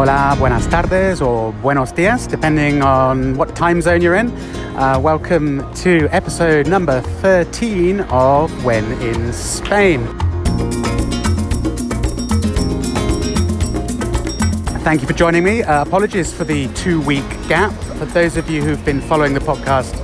Hola, buenas tardes, or buenos dias, depending on what time zone you're in. Uh, welcome to episode number 13 of When in Spain. Thank you for joining me. Uh, apologies for the two week gap. For those of you who've been following the podcast,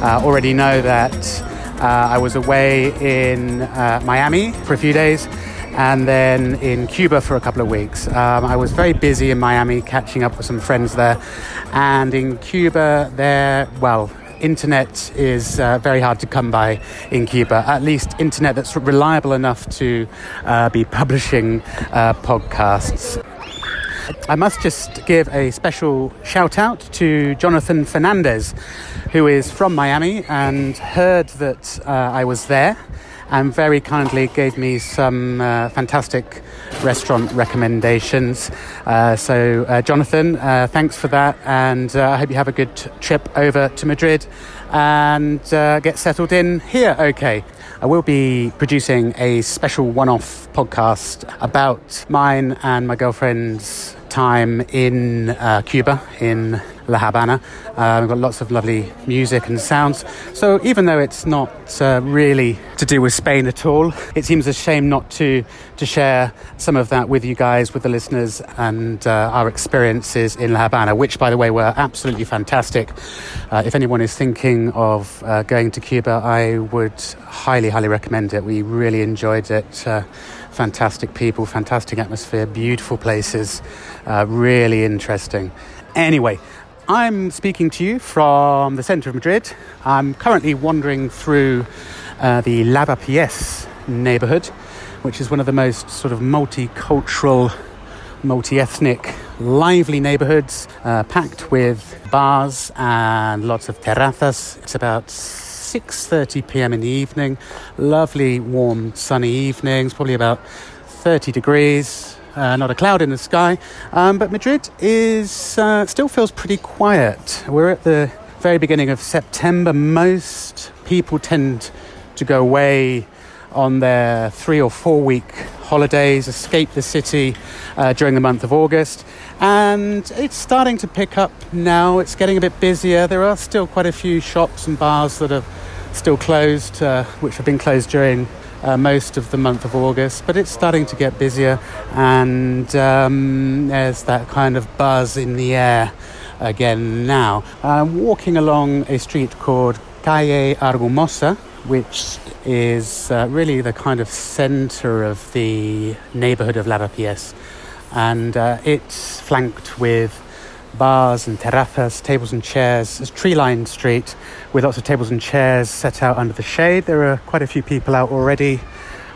uh, already know that uh, I was away in uh, Miami for a few days and then in Cuba for a couple of weeks. Um, I was very busy in Miami catching up with some friends there, and in Cuba, there, well, internet is uh, very hard to come by in Cuba, at least internet that's reliable enough to uh, be publishing uh, podcasts. I must just give a special shout out to Jonathan Fernandez, who is from Miami and heard that uh, I was there and very kindly gave me some uh, fantastic restaurant recommendations. Uh, so, uh, Jonathan, uh, thanks for that, and uh, I hope you have a good trip over to Madrid and uh, get settled in here okay. I will be producing a special one off podcast about mine and my girlfriend's time in Cuba, in La Habana. Uh, we've got lots of lovely music and sounds. So even though it's not uh, really to do with Spain at all, it seems a shame not to to share some of that with you guys, with the listeners, and uh, our experiences in La Habana, which, by the way, were absolutely fantastic. Uh, if anyone is thinking of uh, going to Cuba, I would highly, highly recommend it. We really enjoyed it uh, fantastic people, fantastic atmosphere, beautiful places, uh, really interesting. Anyway, I'm speaking to you from the centre of Madrid. I'm currently wandering through uh, the Lavapiés neighbourhood, which is one of the most sort of multicultural, multi ethnic, lively neighbourhoods, uh, packed with bars and lots of terrazas. It's about 6:30 p.m. in the evening. Lovely, warm, sunny evenings. Probably about 30 degrees. Uh, not a cloud in the sky. Um, but Madrid is uh, still feels pretty quiet. We're at the very beginning of September. Most people tend to go away on their three or four week holidays, escape the city uh, during the month of August. And it's starting to pick up now. It's getting a bit busier. There are still quite a few shops and bars that are still closed, uh, which have been closed during uh, most of the month of August, but it's starting to get busier, and um, there's that kind of buzz in the air again now. I'm walking along a street called Calle Argumosa, which is uh, really the kind of center of the neighborhood of Lavapiés, and uh, it's flanked with bars and terrazas, tables and chairs. It's tree-lined street with lots of tables and chairs set out under the shade. There are quite a few people out already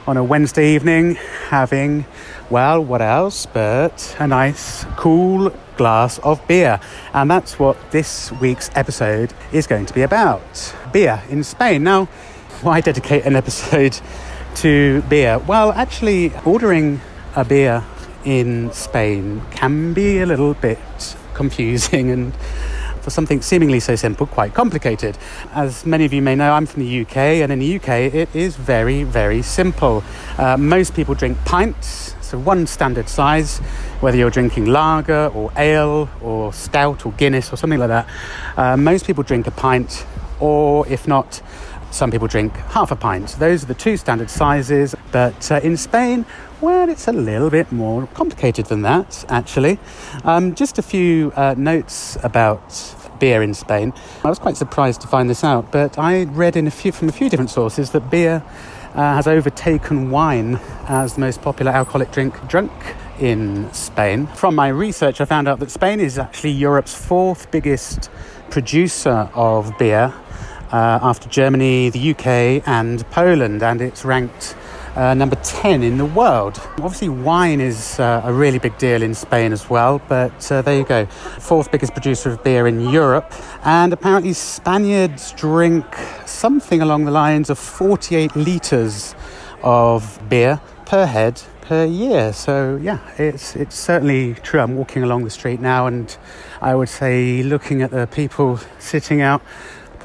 on a Wednesday evening having, well, what else but a nice, cool glass of beer. And that's what this week's episode is going to be about beer in Spain. Now, why dedicate an episode to beer? Well, actually, ordering a beer in Spain can be a little bit confusing and for something seemingly so simple, quite complicated. As many of you may know, I'm from the UK, and in the UK, it is very, very simple. Uh, most people drink pints, so one standard size, whether you're drinking lager or ale or stout or Guinness or something like that. Uh, most people drink a pint, or if not, some people drink half a pint. Those are the two standard sizes, but uh, in Spain, well, it's a little bit more complicated than that, actually. Um, just a few uh, notes about beer in Spain. I was quite surprised to find this out, but I read in a few, from a few different sources that beer uh, has overtaken wine as the most popular alcoholic drink drunk in Spain. From my research, I found out that Spain is actually Europe's fourth biggest producer of beer uh, after Germany, the UK, and Poland, and it's ranked uh, number 10 in the world. Obviously, wine is uh, a really big deal in Spain as well, but uh, there you go. Fourth biggest producer of beer in Europe, and apparently, Spaniards drink something along the lines of 48 litres of beer per head per year. So yeah, it's it's certainly true. I'm walking along the street now, and I would say, looking at the people sitting out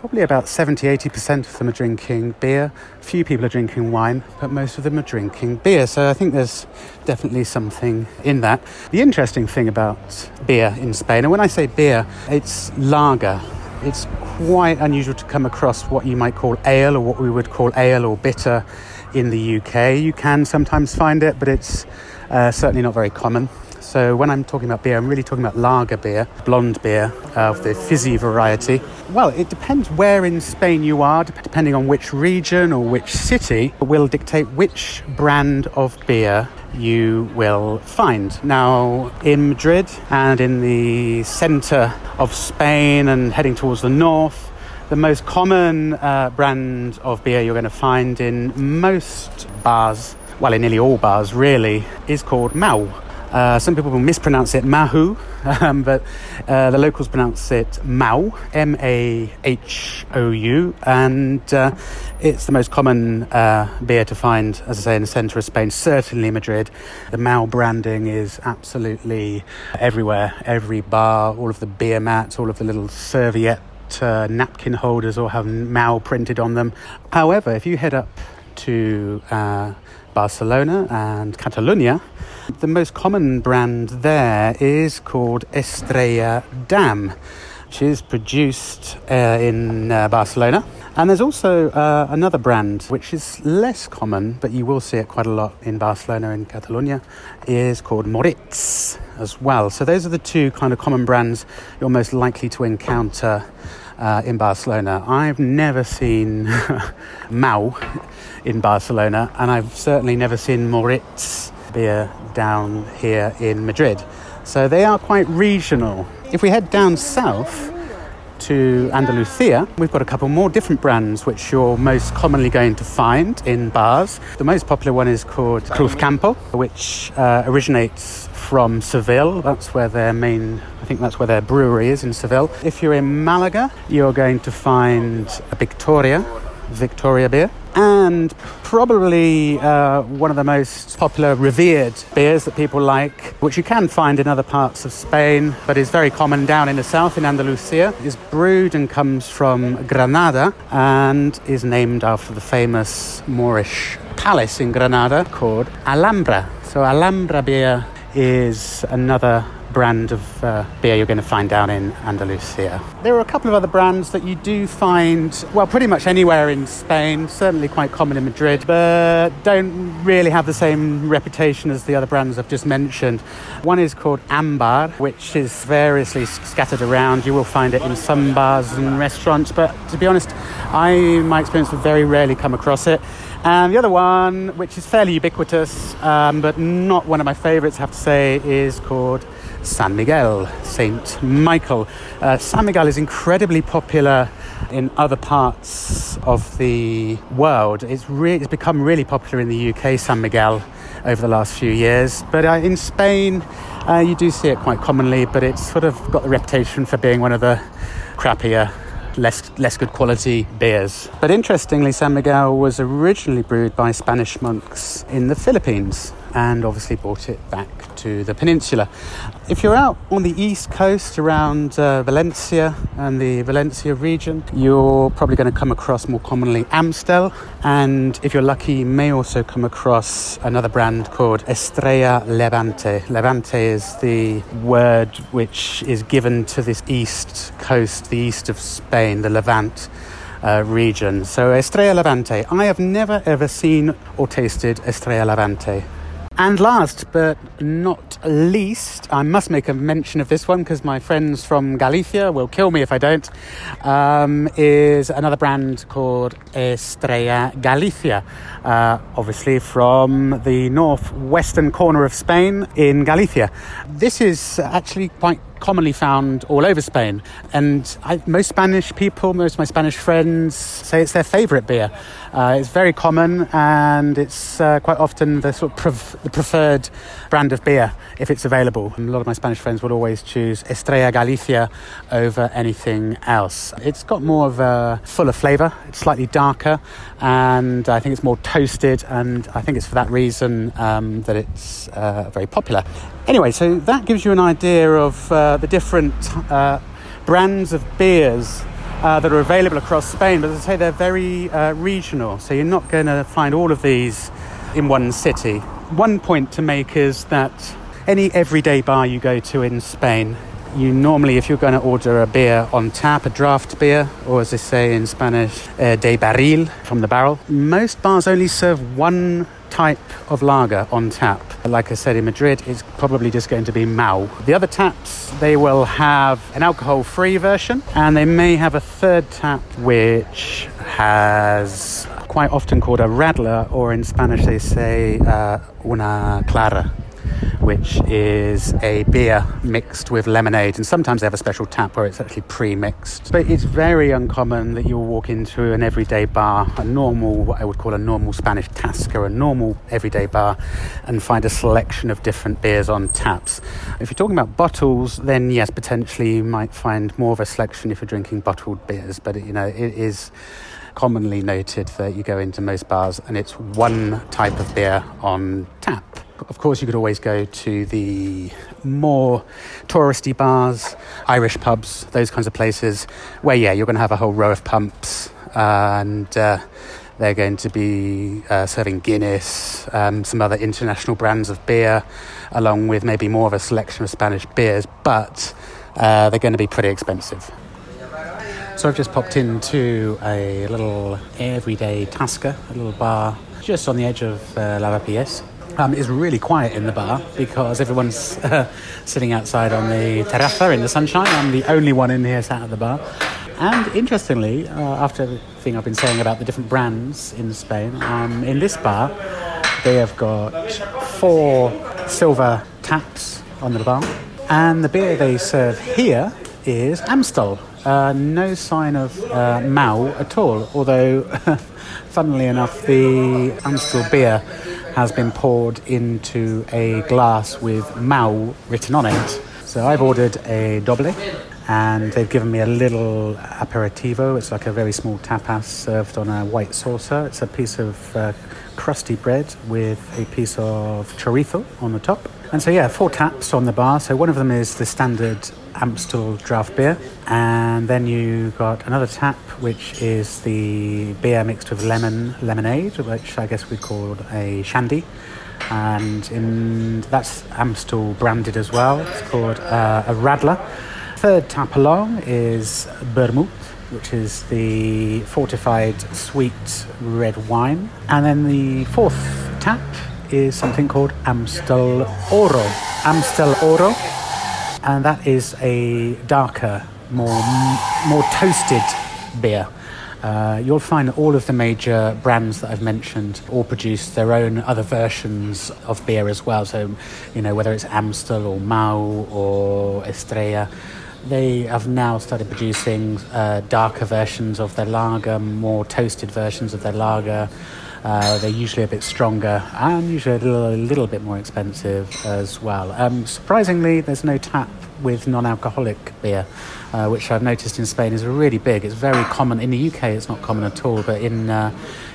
probably about 70 80% of them are drinking beer. Few people are drinking wine, but most of them are drinking beer. So I think there's definitely something in that. The interesting thing about beer in Spain, and when I say beer, it's lager. It's quite unusual to come across what you might call ale or what we would call ale or bitter in the UK. You can sometimes find it, but it's uh, certainly not very common. So when I'm talking about beer, I'm really talking about lager beer, blonde beer of the fizzy variety. Well, it depends where in Spain you are, depending on which region or which city, will dictate which brand of beer you will find. Now, in Madrid and in the centre of Spain and heading towards the north, the most common uh, brand of beer you're going to find in most bars, well, in nearly all bars really, is called Mahou. Uh, some people will mispronounce it Mahu, um, but uh, the locals pronounce it Mahou, M A H O U, and uh, it's the most common uh, beer to find, as I say, in the centre of Spain, certainly Madrid. The Mahou branding is absolutely everywhere, every bar, all of the beer mats, all of the little serviette uh, napkin holders all have Mahou printed on them. However, if you head up to uh, Barcelona and Catalonia, the most common brand there is called Estrella Damm, which is produced uh, in uh, Barcelona. And there's also uh, another brand which is less common, but you will see it quite a lot in Barcelona and Catalonia, is called Moritz as well. So those are the two kind of common brands you're most likely to encounter uh, in Barcelona. I've never seen Mahou in Barcelona, and I've certainly never seen Moritz beer down here in Madrid. So they are quite regional. If we head down south to Andalusia, we've got a couple more different brands which you're most commonly going to find in bars. The most popular one is called Cruzcampo, which uh, originates from Seville. That's where their main, I think that's where their brewery is in Seville. If you're in Malaga, you're going to find Victoria, Victoria beer and probably uh, one of the most popular, revered beers that people like, which you can find in other parts of Spain, but is very common down in the south in Andalusia, is brewed and comes from Granada and is named after the famous Moorish palace in Granada called Alhambra. So, Alhambra beer is another brand of uh, beer you're going to find down in Andalusia. There are a couple of other brands that you do find, well, pretty much anywhere in Spain, certainly quite common in Madrid, but don't really have the same reputation as the other brands I've just mentioned. One is called Ambar, which is variously scattered around. You will find it in some bars and restaurants, but to be honest, I, in my experience, have very rarely come across it. And the other one, which is fairly ubiquitous, um, but not one of my favourites, I have to say, is called San Miguel, Saint Michael. Uh, San Miguel is incredibly popular in other parts of the world. It's, re- it's become really popular in the UK, San Miguel, over the last few years. But uh, in Spain, uh, you do see it quite commonly, but it's sort of got the reputation for being one of the crappier less less good quality beers. But interestingly, San Miguel was originally brewed by Spanish monks in the Philippines and obviously brought it back to the peninsula. If you're out on the east coast around uh, Valencia and the Valencia region, you're probably going to come across more commonly Amstel, and if you're lucky, you may also come across another brand called Estrella Levante. Levante is the word which is given to this east coast, the east of Spain, the Levant. Uh, region. So Estrella Levante. I have never ever seen or tasted Estrella Levante. And last but not least, I must make a mention of this one because my friends from Galicia will kill me if I don't. Um, is another brand called Estrella Galicia, uh, obviously from the northwestern corner of Spain in Galicia. This is actually quite commonly found all over Spain. And I, most Spanish people, most of my Spanish friends say it's their favourite beer. Uh, it's very common and it's uh, quite often the sort of pref- the preferred brand of beer if it's available. And a lot of my Spanish friends will always choose Estrella Galicia over anything else. It's got more of a fuller flavour, it's slightly darker, and I think it's more toasted, and I think it's for that reason um, that it's uh, very popular. Anyway, so that gives you an idea of uh, the different uh, brands of beers uh, that are available across Spain, but as I say, they're very uh, regional. So you're not going to find all of these in one city. One point to make is that any everyday bar you go to in Spain, you normally, if you're going to order a beer on tap, a draft beer, or as they say in Spanish, uh, de barril, from the barrel, most bars only serve one type of lager on tap. Like I said in Madrid, it's probably just going to be Mahou. The other taps, they will have an alcohol free version and they may have a third tap which has quite often called a radler, or in Spanish they say uh, una clara which is a beer mixed with lemonade. And sometimes they have a special tap where it's actually pre mixed. But it's very uncommon that you'll walk into an everyday bar, a normal, what I would call a normal Spanish tasca, a normal everyday bar, and find a selection of different beers on taps. If you're talking about bottles, then yes, potentially you might find more of a selection if you're drinking bottled beers. But you know, it is commonly noted that you go into most bars and it's one type of beer on tap. Of course, you could always go to the more touristy bars, Irish pubs, those kinds of places, where, yeah, you're going to have a whole row of pumps and uh, they're going to be uh, serving Guinness, um, some other international brands of beer, along with maybe more of a selection of Spanish beers, but uh, they're going to be pretty expensive. So I've just popped into a little everyday Tasca, a little bar just on the edge of uh, Lavapiés. Um, it's really quiet in the bar because everyone's uh, sitting outside on the terraza in the sunshine. I'm the only one in here sat at the bar. And interestingly, uh, after thing I've been saying about the different brands in Spain, um, in this bar, they have got four silver taps on the bar. And the beer they serve here is Amstel. Uh, no sign of uh, Mahou at all, although, funnily enough, the Amstel beer has been poured into a glass with Mahou written on it. So I've ordered a doble and they've given me a little aperitivo. It's like a very small tapas served on a white saucer. It's a piece of uh, crusty bread with a piece of chorizo on the top. And so, yeah, four taps on the bar. So, one of them is the standard Amstel draft beer, and then you got another tap, which is the beer mixed with lemon lemonade, which I guess we call a shandy. And in, that's Amstel branded as well. It's called uh, a Radler. Third tap along is Vermouth, which is the fortified sweet red wine. And then the fourth tap is something called Amstel Oro. Amstel Oro, and that is a darker, more more toasted beer. Uh, you'll find that all of the major brands that I've mentioned all produce their own other versions of beer as well. So, you know, whether it's Amstel or Mahou or Estrella, they have now started producing uh, darker versions of their lager, more toasted versions of their lager. Uh, they're usually a bit stronger and usually a little, a little bit more expensive as well. Um, surprisingly, there's no tap with non-alcoholic beer, uh, which I've noticed in Spain is really big. It's very common in the UK. It's not common at all, but in uh,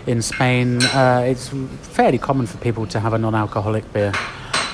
in Spain, uh, it's fairly common for people to have a non-alcoholic beer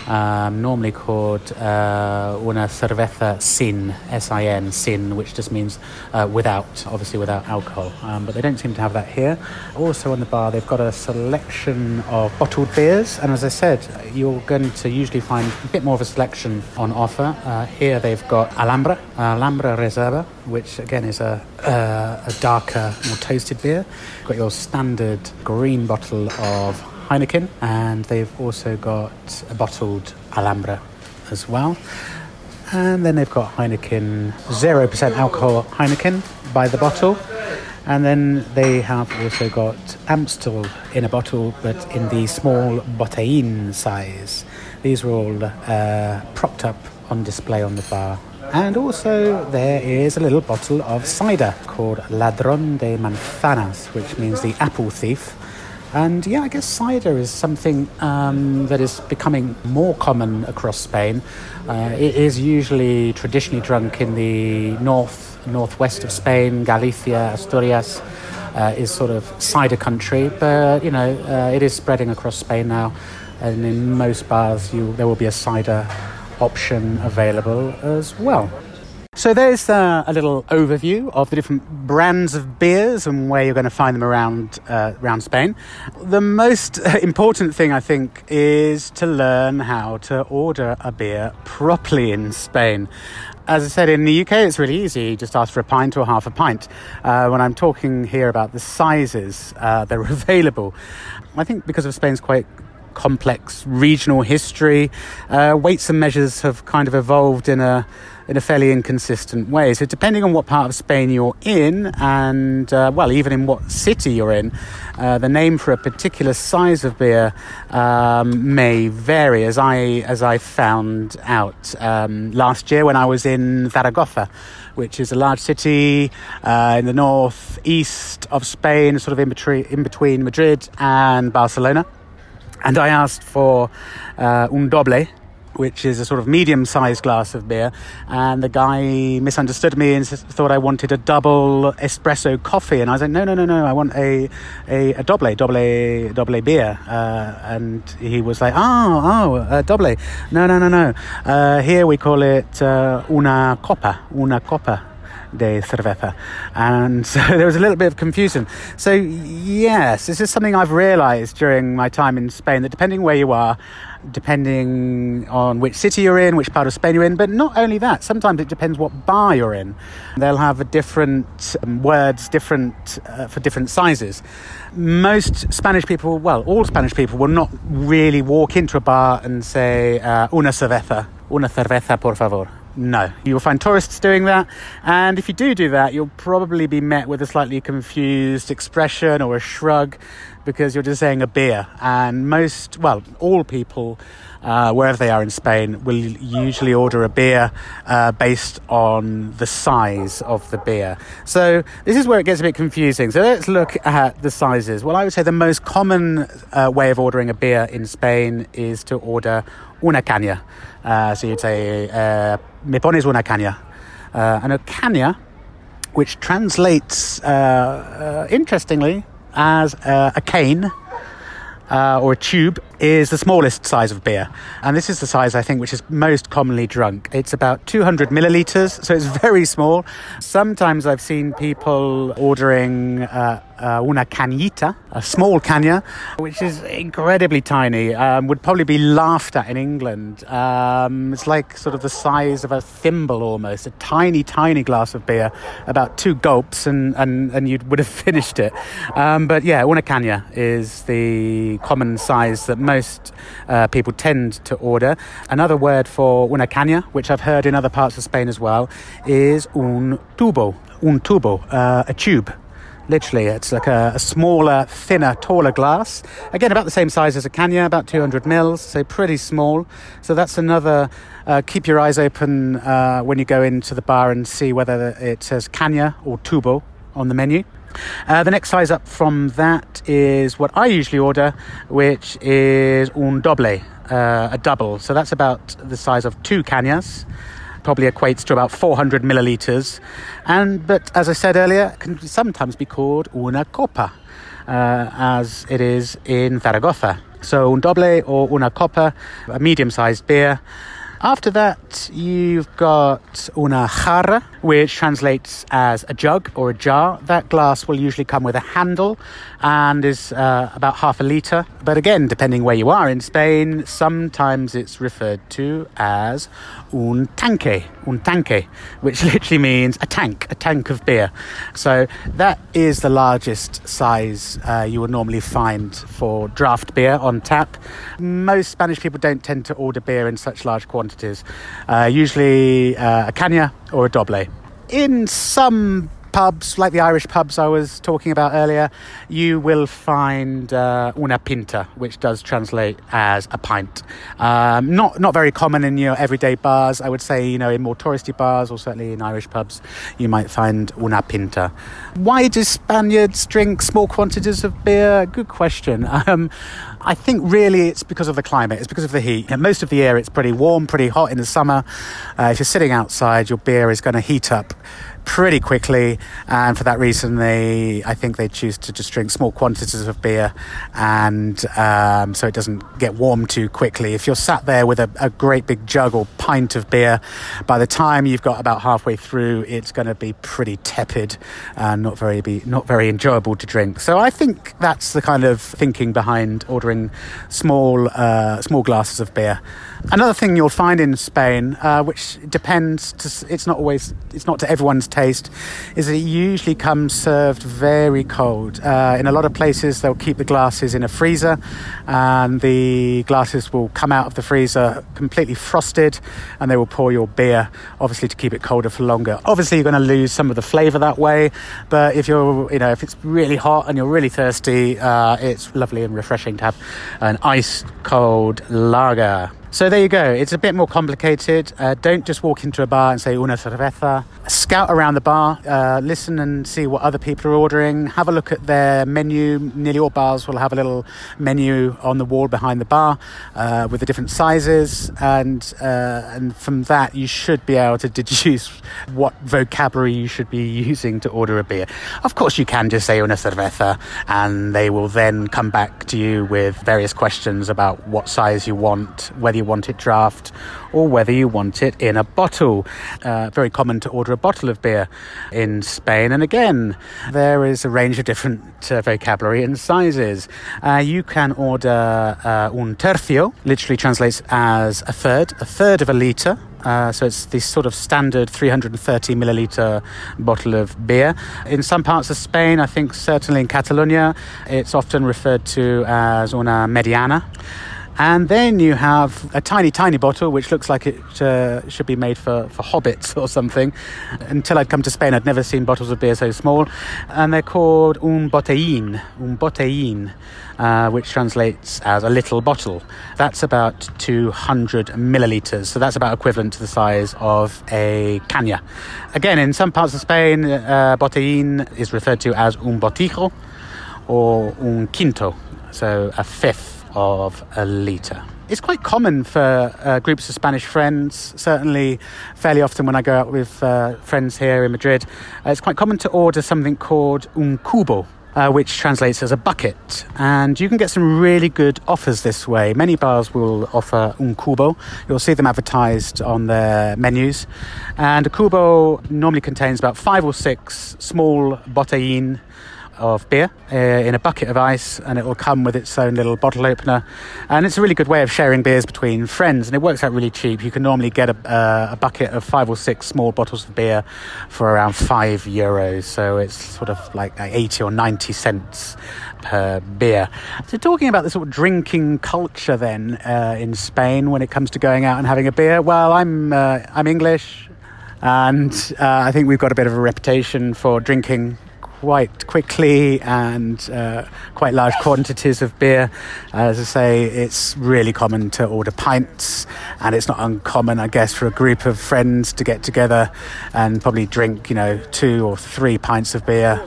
um, normally called uh, una cerveza sin, S-I-N, sin, which just means uh, without, obviously without alcohol. Um, but they don't seem to have that here. Also on the bar, they've got a selection of bottled beers, and as I said, you're going to usually find a bit more of a selection on offer. Uh, here they've got Alhambra, Alhambra Reserva, which again is a, uh, a darker, more toasted beer. You've got your standard green bottle of Heineken, and they've also got a bottled Alhambra as well. And then they've got Heineken, 0% alcohol Heineken by the bottle. And then they have also got Amstel in a bottle, but in the small botellín size. These are all uh, propped up on display on the bar. And also, there is a little bottle of cider called Ladrón de Manzanas, which means the apple thief. And yeah, I guess cider is something um, that is becoming more common across Spain. Uh, it is usually traditionally drunk in the north, northwest of Spain, Galicia, Asturias. Uh, is sort of cider country, but you know uh, it is spreading across Spain now, and in most bars you, there will be a cider option available as well. So there's uh, a little overview of the different brands of beers and where you're going to find them around uh, around Spain. The most important thing I think is to learn how to order a beer properly in Spain. As I said, in the UK, it's really easy. You just ask for a pint or half a pint. Uh, when I'm talking here about the sizes uh, that are available, I think because of Spain's quite complex regional history, uh, weights and measures have kind of evolved in a in a fairly inconsistent way. So, depending on what part of Spain you're in, and uh, well, even in what city you're in, uh, the name for a particular size of beer um, may vary. As I as I found out um, last year when I was in Zaragoza, which is a large city uh, in the north east of Spain, sort of in between in between Madrid and Barcelona. And I asked for uh, un doble, which is a sort of medium sized glass of beer. And the guy misunderstood me and thought I wanted a double espresso coffee. And I was like, no, no, no, no, I want a, a, a doble, doble, doble beer. Uh, and he was like, oh, oh, a doble. No, no, no, no. Uh, here we call it uh, una copa, una copa de cerveza. And so there was a little bit of confusion. So, yes, this is something I've realized during my time in Spain that depending where you are, depending on which city you're in, which part of Spain you're in, but not only that, sometimes it depends what bar you're in. They'll have a different um, words, different uh, for different sizes. Most Spanish people, well, all Spanish people will not really walk into a bar and say, uh, una cerveza, una cerveza, por favor no. You'll find tourists doing that, and if you do do that, you'll probably be met with a slightly confused expression or a shrug because you're just saying a beer. And most, well, all people, uh, wherever they are in Spain, will usually order a beer uh, based on the size of the beer. So this is where it gets a bit confusing. So let's look at the sizes. Well, I would say the most common uh, way of ordering a beer in Spain is to order una caña. Uh, so you'd say, uh, me pones una caña. Uh, and a caña, which translates, uh, uh, interestingly, as uh, a cane or a tube, is the smallest size of beer. And this is the size, I think, which is most commonly drunk. It's about 200 millilitres, so it's very small. Sometimes I've seen people ordering uh, uh, una cañita, a small caña, which is incredibly tiny, um, would probably be laughed at in England. Um, it's like sort of the size of a thimble almost, a tiny, tiny glass of beer, about two gulps, and, and, and you would have finished it. Um, but yeah, una caña is the common size that most uh, people tend to order. Another word for una caña, which I've heard in other parts of Spain as well, is un tubo. Un tubo, uh, a tube. Literally, it's like a, a, smaller, thinner, taller glass. Again, about the same size as a caña, about 200 mils, so pretty small. So that's another. Uh, keep your eyes open uh, when you go into the bar and see whether it says caña or tubo on the menu. Uh, the next size up from that is what I usually order, which is un doble, uh, a double. So that's about the size of two cañas probably equates to about 400 milliliters. And but as I said earlier, can sometimes be called una copa, uh, as it is in Zaragoza. So un doble or una copa, a medium-sized beer. After that, you've got una jarra, which translates as a jug or a jar. That glass will usually come with a handle and is uh, about half a litre. But again, depending where you are in Spain, sometimes it's referred to as un tanque, un tanque, which literally means a tank, a tank of beer. So that is the largest size uh, you would normally find for draft beer on tap. Most Spanish people don't tend to order beer in such large quantities, uh, usually uh, a caña or a doble. In some pubs, like the Irish pubs I was talking about earlier, you will find uh, una pinta, which does translate as a pint. Um, not not very common in your everyday bars. I would say, you know, in more touristy bars or certainly in Irish pubs, you might find una pinta. Why do Spaniards drink small quantities of beer? Good question. Um, I think really it's because of the climate. It's because of the heat. Most of the year it's pretty warm, pretty hot in the summer. Uh, if you're sitting outside, your beer is going to heat up pretty quickly, and for that reason, they I think they choose to just drink small quantities of beer, and um, so it doesn't get warm too quickly. If you're sat there with a, a, great big jug or pint of beer, by the time you've got about halfway through, it's going to be pretty tepid and not very be not very enjoyable to drink. So I think that's the kind of thinking behind ordering small uh, small glasses of beer. Another thing you'll find in Spain, uh, which depends, to, it's not always, it's not to everyone's taste, is that it usually comes served very cold. Uh, in a lot of places, they'll keep the glasses in a freezer, and the glasses will come out of the freezer completely frosted, and they will pour your beer, obviously to keep it colder for longer. Obviously, you're going to lose some of the flavour that way, but if you're, you know, if it's really hot and you're really thirsty, uh, it's lovely and refreshing to have an ice cold lager. So there you go. It's a bit more complicated. Uh, don't just walk into a bar and say una cerveza. Scout around the bar, uh, listen and see what other people are ordering. Have a look at their menu. Nearly all bars will have a little menu on the wall behind the bar uh, with the different sizes, and uh, and from that you should be able to deduce what vocabulary you should be using to order a beer. Of course, you can just say una cerveza, and they will then come back to you with various questions about what size you want, whether you you want it draft or whether you want it in a bottle. Uh, very common to order a bottle of beer in Spain. And again, there is a range of different uh, vocabulary and sizes. Uh, you can order uh, un tercio, literally translates as a third, a third of a litre. Uh, so it's this sort of standard 330 milliliter bottle of beer. In some parts of Spain, I think certainly in Catalonia, it's often referred to as una mediana. And then you have a tiny, tiny bottle, which looks like it uh, should be made for, for hobbits or something. Until I'd come to Spain, I'd never seen bottles of beer so small. And they're called un botellín, un botellín, uh, which translates as a little bottle. That's about 200 milliliters. So that's about equivalent to the size of a caña. Again, in some parts of Spain, uh, botellín is referred to as un botijo or un quinto, so a fifth of a litre. It's quite common for uh, groups of Spanish friends, certainly fairly often when I go out with uh, friends here in Madrid. Uh, it's quite common to order something called un cubo, uh, which translates as a bucket. And you can get some really good offers this way. Many bars will offer un cubo. You'll see them advertised on their menus. And a cubo normally contains about five or six small botellín of beer uh, in a bucket of ice, and it will come with its own little bottle opener. And it's a really good way of sharing beers between friends, and it works out really cheap. You can normally get a, uh, a bucket of five or six small bottles of beer for around five euros, so it's sort of like 80 or 90 cents per beer. So, talking about the sort of drinking culture then uh, in Spain when it comes to going out and having a beer, well, I'm, uh, I'm English. And uh, I think we've got a bit of a reputation for drinking quite quickly and uh, quite large quantities of beer. As I say, it's really common to order pints, and it's not uncommon, I guess, for a group of friends to get together and probably drink, you know, two or three pints of beer,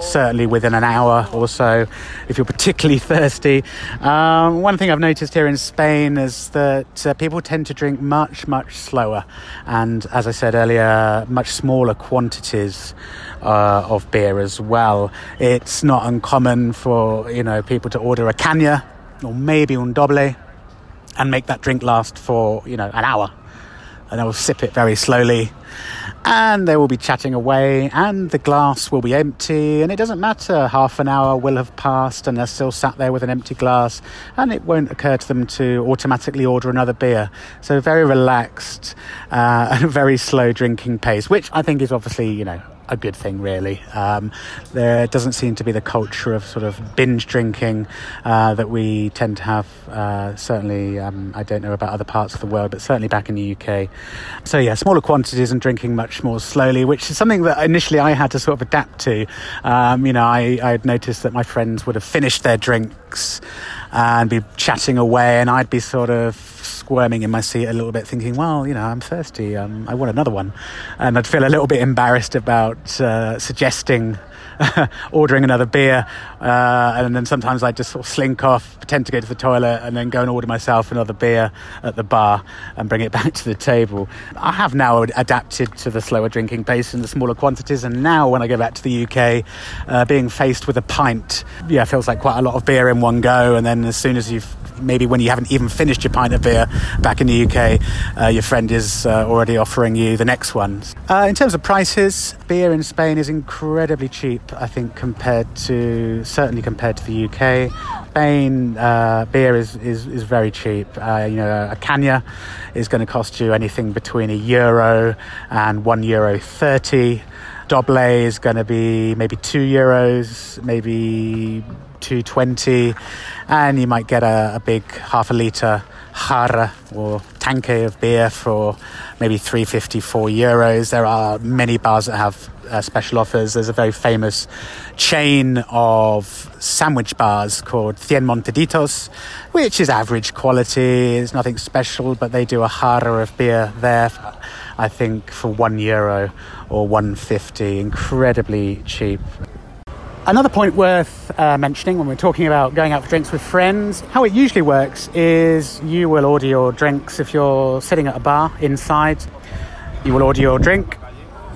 certainly within an hour or so, if you're particularly thirsty. Um, one thing I've noticed here in Spain is that uh, people tend to drink much, much slower, and as I said earlier, much smaller quantities uh, of beer as well. It's not uncommon for you know people to order a caña or maybe un doble and make that drink last for you know an hour, and they will sip it very slowly. And they will be chatting away, and the glass will be empty, and it doesn't matter. Half an hour will have passed, and they're still sat there with an empty glass, and it won't occur to them to automatically order another beer. So, very relaxed uh, and a very slow drinking pace, which I think is obviously, you know, a good thing, really. Um, there doesn't seem to be the culture of sort of binge drinking uh, that we tend to have. Uh, certainly, um, I don't know about other parts of the world, but certainly back in the UK. So, yeah, smaller quantities and drinking much more slowly, which is something that initially I had to sort of adapt to. Um, you know, I, I had noticed that my friends would have finished their drinks and be chatting away, and I'd be sort of squirming in my seat a little bit, thinking, well, you know, I'm thirsty, um, I want another one. And I'd feel a little bit embarrassed about uh, suggesting ordering another beer, uh, and then sometimes I just sort of slink off, pretend to go to the toilet, and then go and order myself another beer at the bar and bring it back to the table. I have now adapted to the slower drinking pace and the smaller quantities, and now when I go back to the UK, uh, being faced with a pint, yeah, feels like quite a lot of beer in one go, and then as soon as you've maybe when you haven't even finished your pint of beer back in the UK, uh, your friend is uh, already offering you the next one. Uh, in terms of prices, beer in Spain is incredibly cheap, I think, compared to certainly compared to the UK. Spain uh, beer is, is, is very cheap. Uh, you know, a caña is going to cost you anything between a euro and one euro thirty. Doble is going to be maybe two euros, maybe 220 and you might get a, a big half a litre jarra or tanque of beer for maybe 354 euros. There are many bars that have uh, special offers. There's a very famous chain of sandwich bars called Cien Montaditos which is average quality. It's nothing special but they do a jarra of beer there I think for 1 euro or 150 incredibly cheap Another point worth uh, mentioning when we're talking about going out for drinks with friends, how it usually works is you will order your drinks if you're sitting at a bar inside. You will order your drink,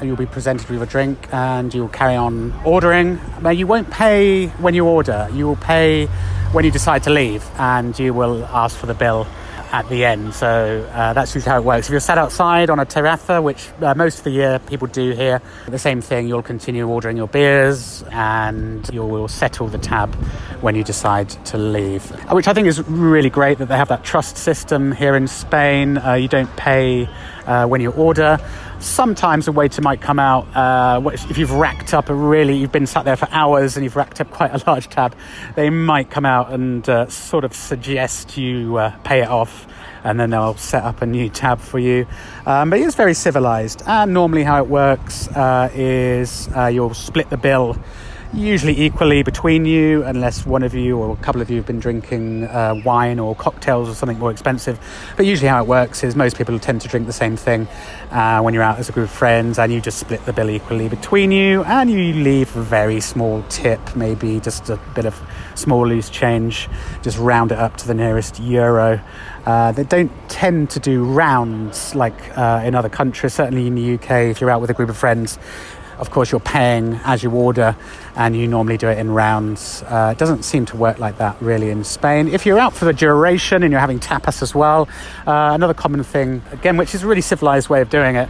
and you'll be presented with a drink, and you'll carry on ordering. Now, you won't pay when you order, you will pay when you decide to leave, and you will ask for the bill at the end. So uh, that's usually how it works. If you're sat outside on a terraza, which uh, most of the year people do here, the same thing, you'll continue ordering your beers and you will settle the tab when you decide to leave. Which I think is really great that they have that trust system here in Spain. Uh, you don't pay uh, when you order. Sometimes a waiter might come out uh, if you've racked up a really, you've been sat there for hours and you've racked up quite a large tab. They might come out and uh, sort of suggest you uh, pay it off, and then they'll set up a new tab for you. Um, but it's very civilized. And normally, how it works uh, is uh, you'll split the bill usually equally between you, unless one of you or a couple of you have been drinking uh, wine or cocktails or something more expensive. But usually, how it works is most people tend to drink the same thing uh, when you're out as a group of friends, and you just split the bill equally between you, and you leave a very small tip, maybe just a bit of small loose change, just round it up to the nearest euro. Uh, they don't tend to do rounds like uh, in other countries, certainly in the UK, if you're out with a group of friends of course, you're paying as you order, and you normally do it in rounds. Uh, it doesn't seem to work like that really in Spain. If you're out for the duration and you're having tapas as well, uh, another common thing, again, which is a really civilized way of doing it,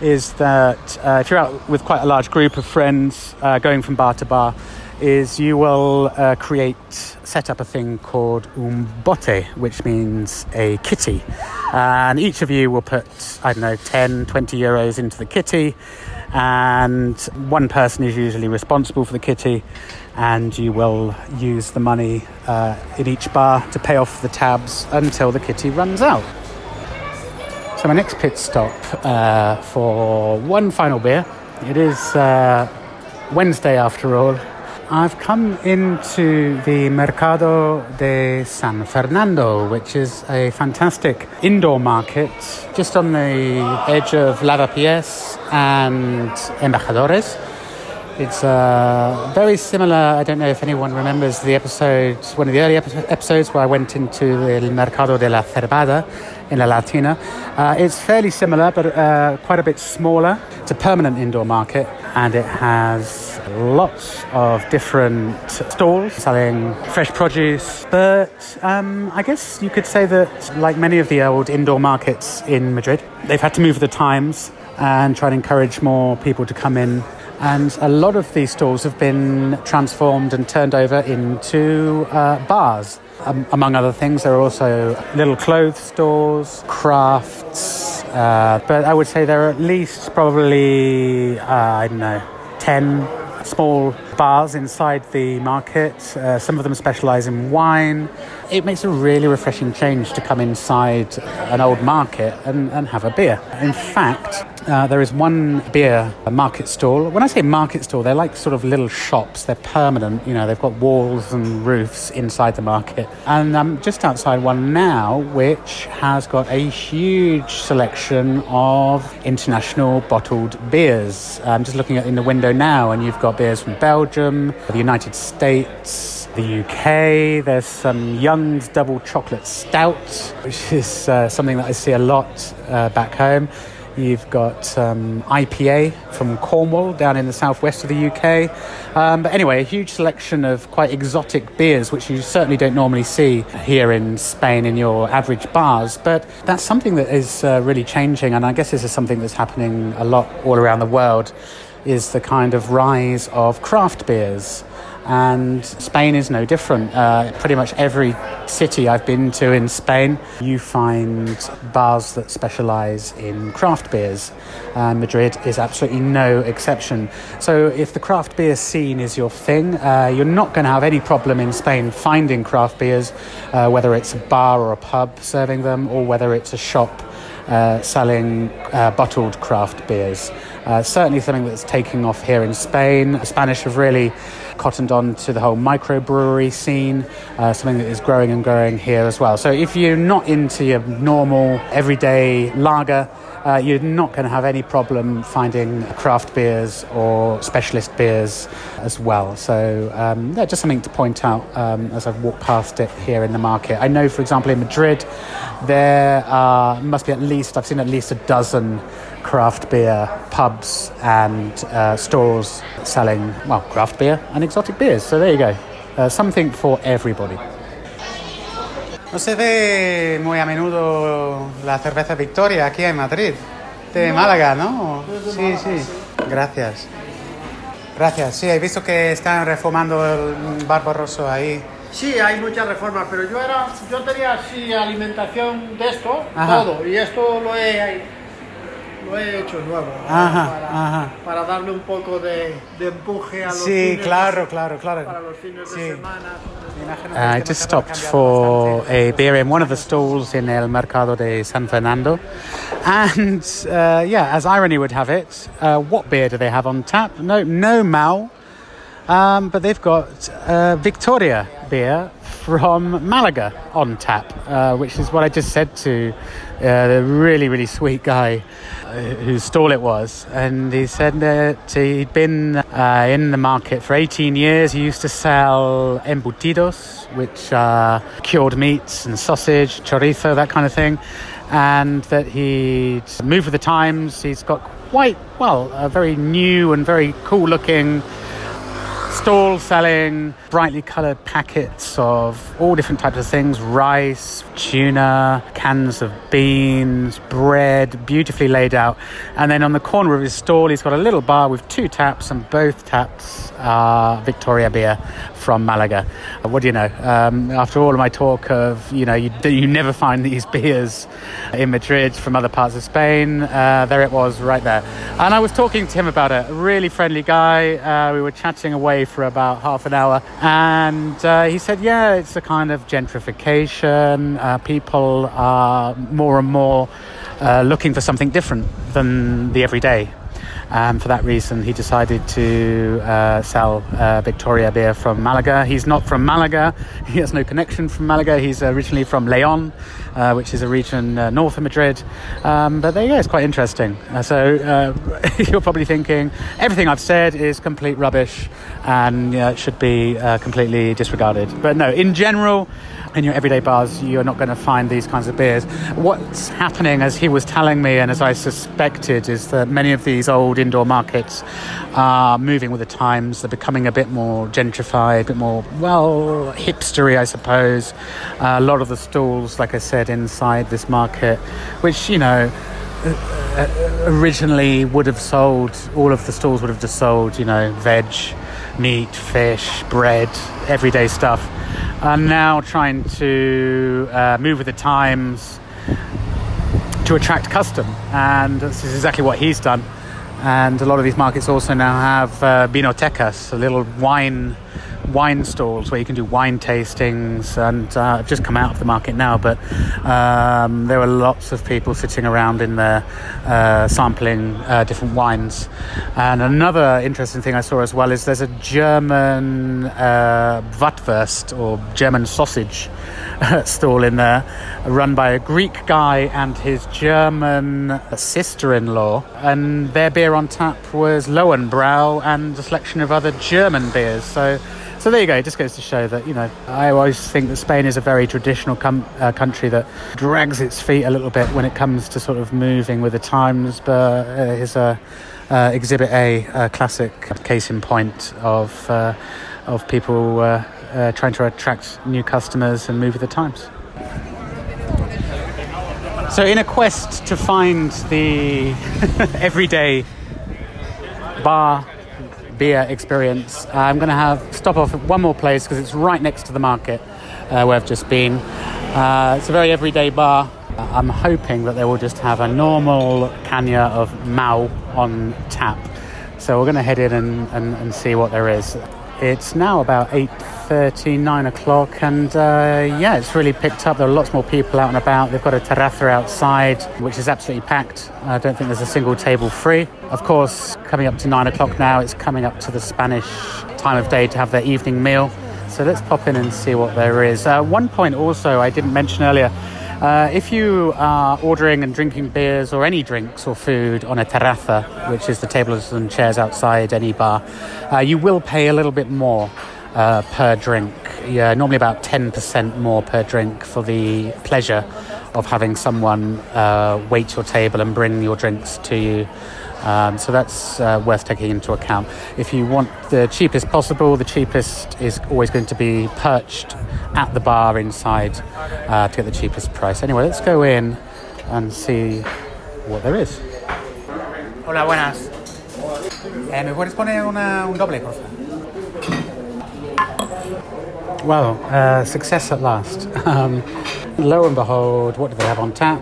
is that uh, if you're out with quite a large group of friends uh, going from bar to bar, is you will uh, create, set up a thing called un bote, which means a kitty. And each of you will put, I don't know, 10, 20 euros into the kitty and one person is usually responsible for the kitty and you will use the money uh, in each bar to pay off the tabs until the kitty runs out. So my next pit stop uh, for one final beer. It is uh, Wednesday after all, I've come into the Mercado de San Fernando, which is a fantastic indoor market just on the edge of Lavapiés and Embajadores. It's uh, very similar. I don't know if anyone remembers the episode, one of the early episodes where I went into the Mercado de la Cebada in La Latina. Uh, it's fairly similar, but uh, quite a bit smaller. It's a permanent indoor market and it has lots of different stalls selling fresh produce. But um, I guess you could say that, like many of the old indoor markets in Madrid, they've had to move with the times and try to encourage more people to come in. And a lot of these stalls have been transformed and turned over into uh, bars. Um, among other things, there are also little clothes stores, crafts, uh, but I would say there are at least probably, uh, I don't know, 10 small bars inside the market. Uh, some of them specialize in wine. It makes a really refreshing change to come inside an old market and, and have a beer. In fact, Uh, there is one beer market stall. When I say market stall, they're like sort of little shops. They're permanent. You know, they've got walls and roofs inside the market. And I'm just outside one now, which has got a huge selection of international bottled beers. I'm just looking at in the window now, and you've got beers from Belgium, the United States, the UK. There's some Young's Double Chocolate Stout, which is uh, something that I see a lot uh, back home. You've got um, IPA from Cornwall down in the southwest of the UK. Um, but anyway, a huge selection of quite exotic beers, which you certainly don't normally see here in Spain in your average bars. But that's something that is uh, really changing, and I guess this is something that's happening a lot all around the world. Is the kind of rise of craft beers and Spain is no different. Uh, pretty much every city I've been to in Spain, you find bars that specialize in craft beers. And Madrid is absolutely no exception. So, if the craft beer scene is your thing, uh, you're not going to have any problem in Spain finding craft beers, uh, whether it's a bar or a pub serving them, or whether it's a shop uh, selling uh, bottled craft beers. Uh, certainly something that's taking off here in Spain. The Spanish have really cottoned on to the whole microbrewery scene, uh, something that is growing and growing here as well. So if you're not into your normal everyday lager, uh, you're not going to have any problem finding craft beers or specialist beers as well. So, um, yeah, just something to point out um, as I've walked past it here in the market. I know, for example, in Madrid, there are, must be at least, I've seen at least a dozen craft beer pubs and uh, stores selling, well, craft beer and exotic beers. So there you go. Uh, something for everybody. No se ve muy a menudo la cerveza Victoria aquí en Madrid, de no, Málaga, ¿no? Sí, sí. Gracias. Gracias. Sí, he visto que están reformando el Barbaroso ahí. Sí, hay muchas reformas, pero yo era, yo tenía así alimentación de esto, Ajá. todo, y esto lo he lo he hecho nuevo ajá, para, ajá. para, darle un poco de, de empuje a los sí, fines, claro, claro, claro. para los fines sí. de semana. Uh, I just stopped for a beer in one of the stalls in El Mercado de San Fernando. And uh, yeah, as irony would have it, uh, what beer do they have on tap? No, no Mahou, um, but they've got uh, Victoria beer from Malaga on tap, uh, which is what I just said to uh, the really, really sweet guy uh, whose stall it was. And he said that he'd been uh, in the market for 18 years. He used to sell embutidos, which are cured meats and sausage, chorizo, that kind of thing. And that he'd moved with the times. He's got quite, well, a very new and very cool looking stall selling brightly coloured packets of all different types of things rice, tuna, cans of beans, bread, beautifully laid out. And then on the corner of his stall, he's got a little bar with two taps, and both taps are Victoria beer from Malaga. Uh, what do you know? Um, after all of my talk of, you know, you, you never find these beers in Madrid from other parts of Spain, uh, there it was right there. And I was talking to him about it. A really friendly guy. Uh, we were chatting away for about half an hour. And uh, he said, yeah, it's a kind of gentrification. Uh, people are more and more uh, looking for something different than the everyday. Um, for that reason, he decided to uh, sell uh, Victoria beer from Malaga. He's not from Malaga. He has no connection from Malaga. He's originally from Leon, uh, which is a region uh, north of Madrid. Um, but there you go, it's quite interesting. Uh, so uh, you're probably thinking everything I've said is complete rubbish and should be completely disregarded. But no, in general, in your everyday bars, you're not going to find these kinds of beers. What's happening, as he was telling me, and as I suspected, is that many of these old indoor markets are moving with the times. They're becoming a bit more gentrified, a bit more, well, hipstery, I suppose. Uh, a lot of the stalls, like I said, inside this market, which, you know, uh, originally would have sold, all of the stalls would have just sold, you know, veg, meat, fish, bread, everyday stuff are now trying to uh, move with the times to attract custom, and this is exactly what he's done. And a lot of these markets also now have uh, vinotecas, little wine wine stalls where you can do wine tastings, and uh, just come out of the market now, but um, there were lots of people sitting around in there uh, sampling uh, different wines. And another interesting thing I saw as well is there's a German uh, or German sausage stall in there, run by a Greek guy and his German sister-in-law, and their beer on tap was Lowenbrau and a selection of other German beers. So so there you go. It just goes to show that you know I always think that Spain is a very traditional com- uh, country that drags its feet a little bit when it comes to sort of moving with the times, but uh, is a uh, Exhibit A, a classic case in point of uh, of people uh, uh, trying to attract new customers and move with the times. So, in a quest to find the everyday bar beer experience. I'm going to have stop off at one more place because it's right next to the market uh, where I've just been. Uh, it's a very everyday bar. I'm hoping that they will just have a normal caña of Mahou on tap. So we're going to head in and, and, and see what there is. It's now about 8.30, 9 o'clock, and uh, yeah, it's really picked up. There are lots more people out and about. They've got a terraza outside, which is absolutely packed. I don't think there's a single table free. Of course, coming up to 9 o'clock now, it's coming up to the Spanish time of day to have their evening meal. So let's pop in and see what there is. Uh, one point also I didn't mention earlier uh, if you are ordering and drinking beers or any drinks or food on a terraza, which is the tables and chairs outside any bar, uh, you will pay a little bit more uh, per drink. Yeah, normally about 10% more per drink for the pleasure of having someone uh, wait your table and bring your drinks to you. Um, so that's uh, worth taking into account. If you want the cheapest possible, the cheapest is always going to be perched at the bar inside uh, to get the cheapest price. Anyway, let's go in and see what there is. Hola, buenas. Eh, ¿Me puedes poner una, un doble, por favor? Well, uh, success at last. Um, lo and behold, what do they have on tap?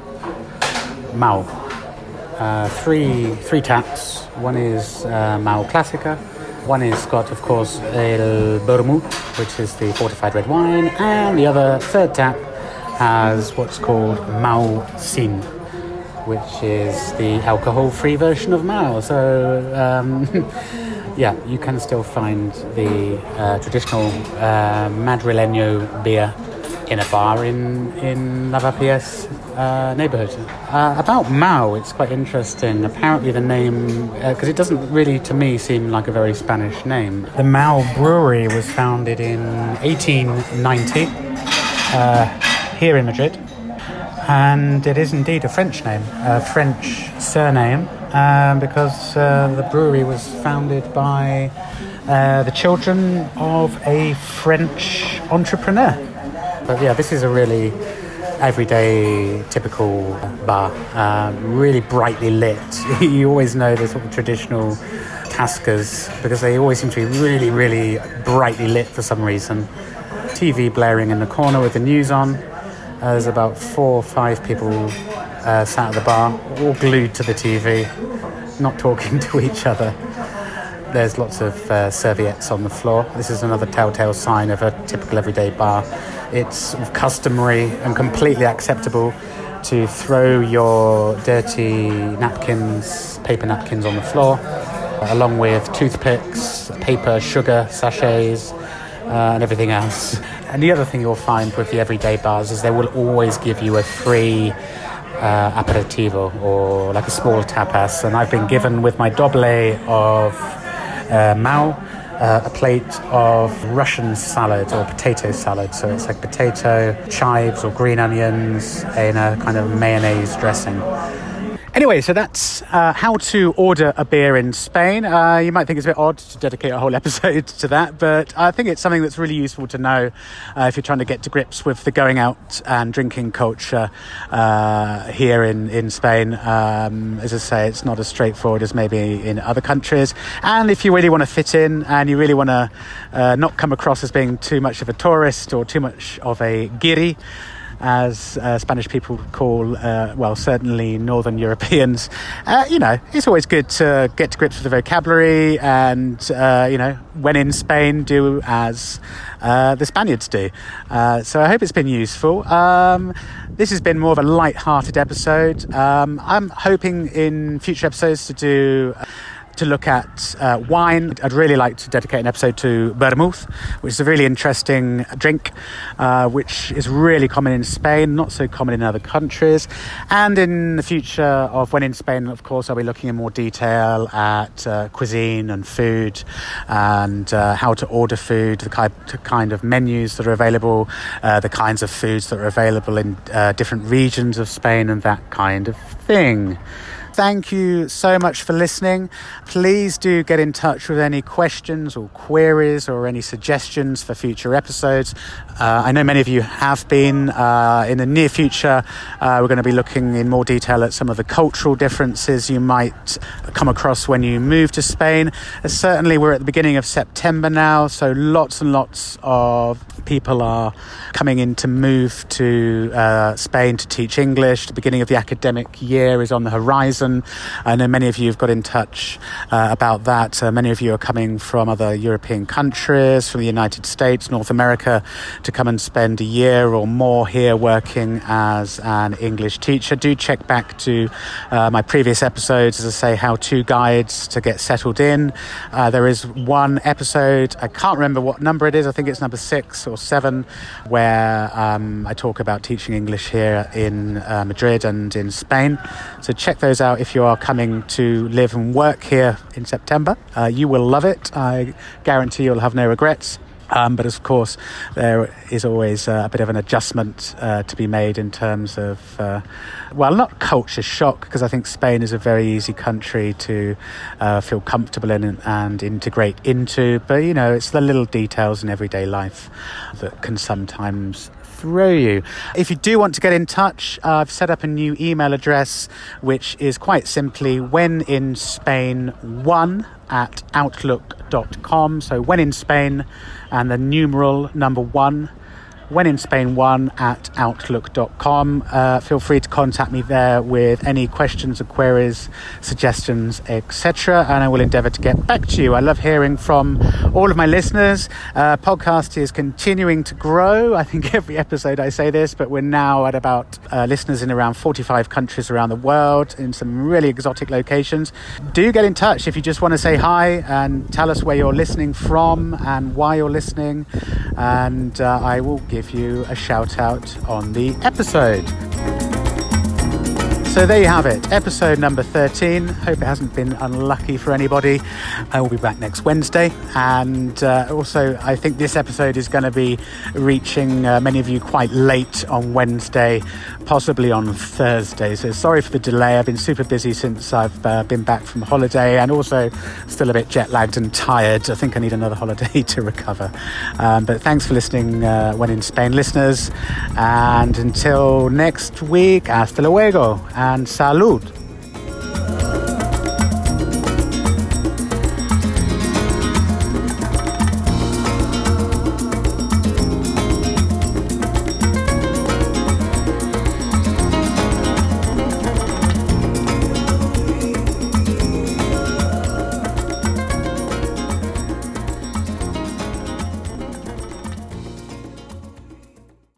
Mahou. Uh, three three taps. One is uh, Mahou Classica. One is got, of course, El Vermut, which is the fortified red wine, and the other third tap has what's called Mahou Sin, which is the alcohol-free version of Mahou. So. Um, yeah, you can still find the uh, traditional uh, Madrileño beer in a bar in, in Lavapiés uh, neighborhood. Uh, about Mahou, it's quite interesting. Apparently, the name, because uh, it doesn't really to me seem like a very Spanish name. The Mahou Brewery was founded in 1890 uh, here in Madrid, and it is indeed a French name, a French surname um, because uh, the brewery was founded by uh, the children of a French entrepreneur. But yeah, this is a really everyday, typical bar, um, really brightly lit. you always know the sort of traditional tascas because they always seem to be really, really brightly lit for some reason. TV blaring in the corner with the news on. Uh, there's about four or five people uh, sat at the bar, all glued to the TV, not talking to each other. There's lots of uh, serviettes on the floor. This is another telltale sign of a typical everyday bar. It's customary and completely acceptable to throw your dirty napkins, paper napkins on the floor, along with toothpicks, paper, sugar, sachets, uh, and everything else. And the other thing you'll find with the everyday bars is they will always give you a free uh, aperitivo or like a small tapas. And I've been given with my doble of uh, Mahou uh, a plate of Russian salad or potato salad. So it's like potato, chives or green onions in a kind of mayonnaise dressing. Anyway, so that's uh, how to order a beer in Spain. Uh, you might think it's a bit odd to dedicate a whole episode to that, but I think it's something that's really useful to know uh, if you're trying to get to grips with the going out and drinking culture uh, here in, in Spain. Um, as I say, it's not as straightforward as maybe in other countries. And if you really want to fit in and you really want to uh, not come across as being too much of a tourist or too much of a guiri, as uh, Spanish people call, uh, well, certainly Northern Europeans. Uh, you know, it's always good to get to grips with the vocabulary and, uh, you know, when in Spain, do as uh, the Spaniards do. Uh, so I hope it's been useful. Um, this has been more of a light-hearted episode. Um, I'm hoping in future episodes to do to look at uh, wine. I'd really like to dedicate an episode to vermouth, which is a really interesting drink, uh, which is really common in Spain, not so common in other countries. And in the future of When in Spain, of course, I'll be looking in more detail at uh, cuisine and food and uh, how to order food, the kind of menus that are available, uh, the kinds of foods that are available in uh, different regions of Spain, and that kind of thing thank you so much for listening. Please do get in touch with any questions or queries or any suggestions for future episodes. Uh, I know many of you have been. Uh, in the near future, uh, we're going to be looking in more detail at some of the cultural differences you might come across when you move to Spain. Uh, certainly, we're at the beginning of September now, so lots and lots of people are coming in to move to uh, Spain to teach English. The beginning of the academic year is on the horizon. I know many of you have got in touch uh, about that. Many of you are coming from other European countries, from the United States, North America, to come and spend a year or more here working as an English teacher. Do check back to uh, my previous episodes, as I say, how to guides to get settled in. Uh, there is one episode, I can't remember what number it is, I think it's number six or seven, where um, I talk about teaching English here in uh, Madrid and in Spain. So check those out if you are coming to live and work here in September. Uh, you will love it. I guarantee you'll have no regrets. Um, but of course, there is always uh, a bit of an adjustment uh, to be made in terms of, uh, well, not culture shock, because I think Spain is a very easy country to uh, feel comfortable in and, and, integrate into. But, you know, it's the little details in everyday life that can sometimes throw you. If you do want to get in touch, uh, I've set up a new email address, which is quite simply when in Spain one at outlook.com. So when in Spain and the numeral number one when in Spain one at outlook.com. Uh, feel free to contact me there with any questions or queries, suggestions, etc. And I will endeavour to get back to you. I love hearing from all of my listeners. Uh, podcast is continuing to grow. I think every episode I say this, but we're now at about uh, listeners in around 45 countries around the world in some really exotic locations. Do get in touch if you just want to say hi and tell us where you're listening from and why you're listening. And uh, I will give give you a shout out on the episode. So there you have it, episode number 13. Hope it hasn't been unlucky for anybody. I will be back next Wednesday. And uh, also, I think this episode is going to be reaching uh, many of you quite late on Wednesday, possibly on Thursday. So sorry for the delay. I've been super busy since I've uh, been back from holiday and also still a bit jet lagged and tired. I think I need another holiday to recover. Um, but thanks for listening uh, when in Spain, listeners. And until next week, hasta luego and salud.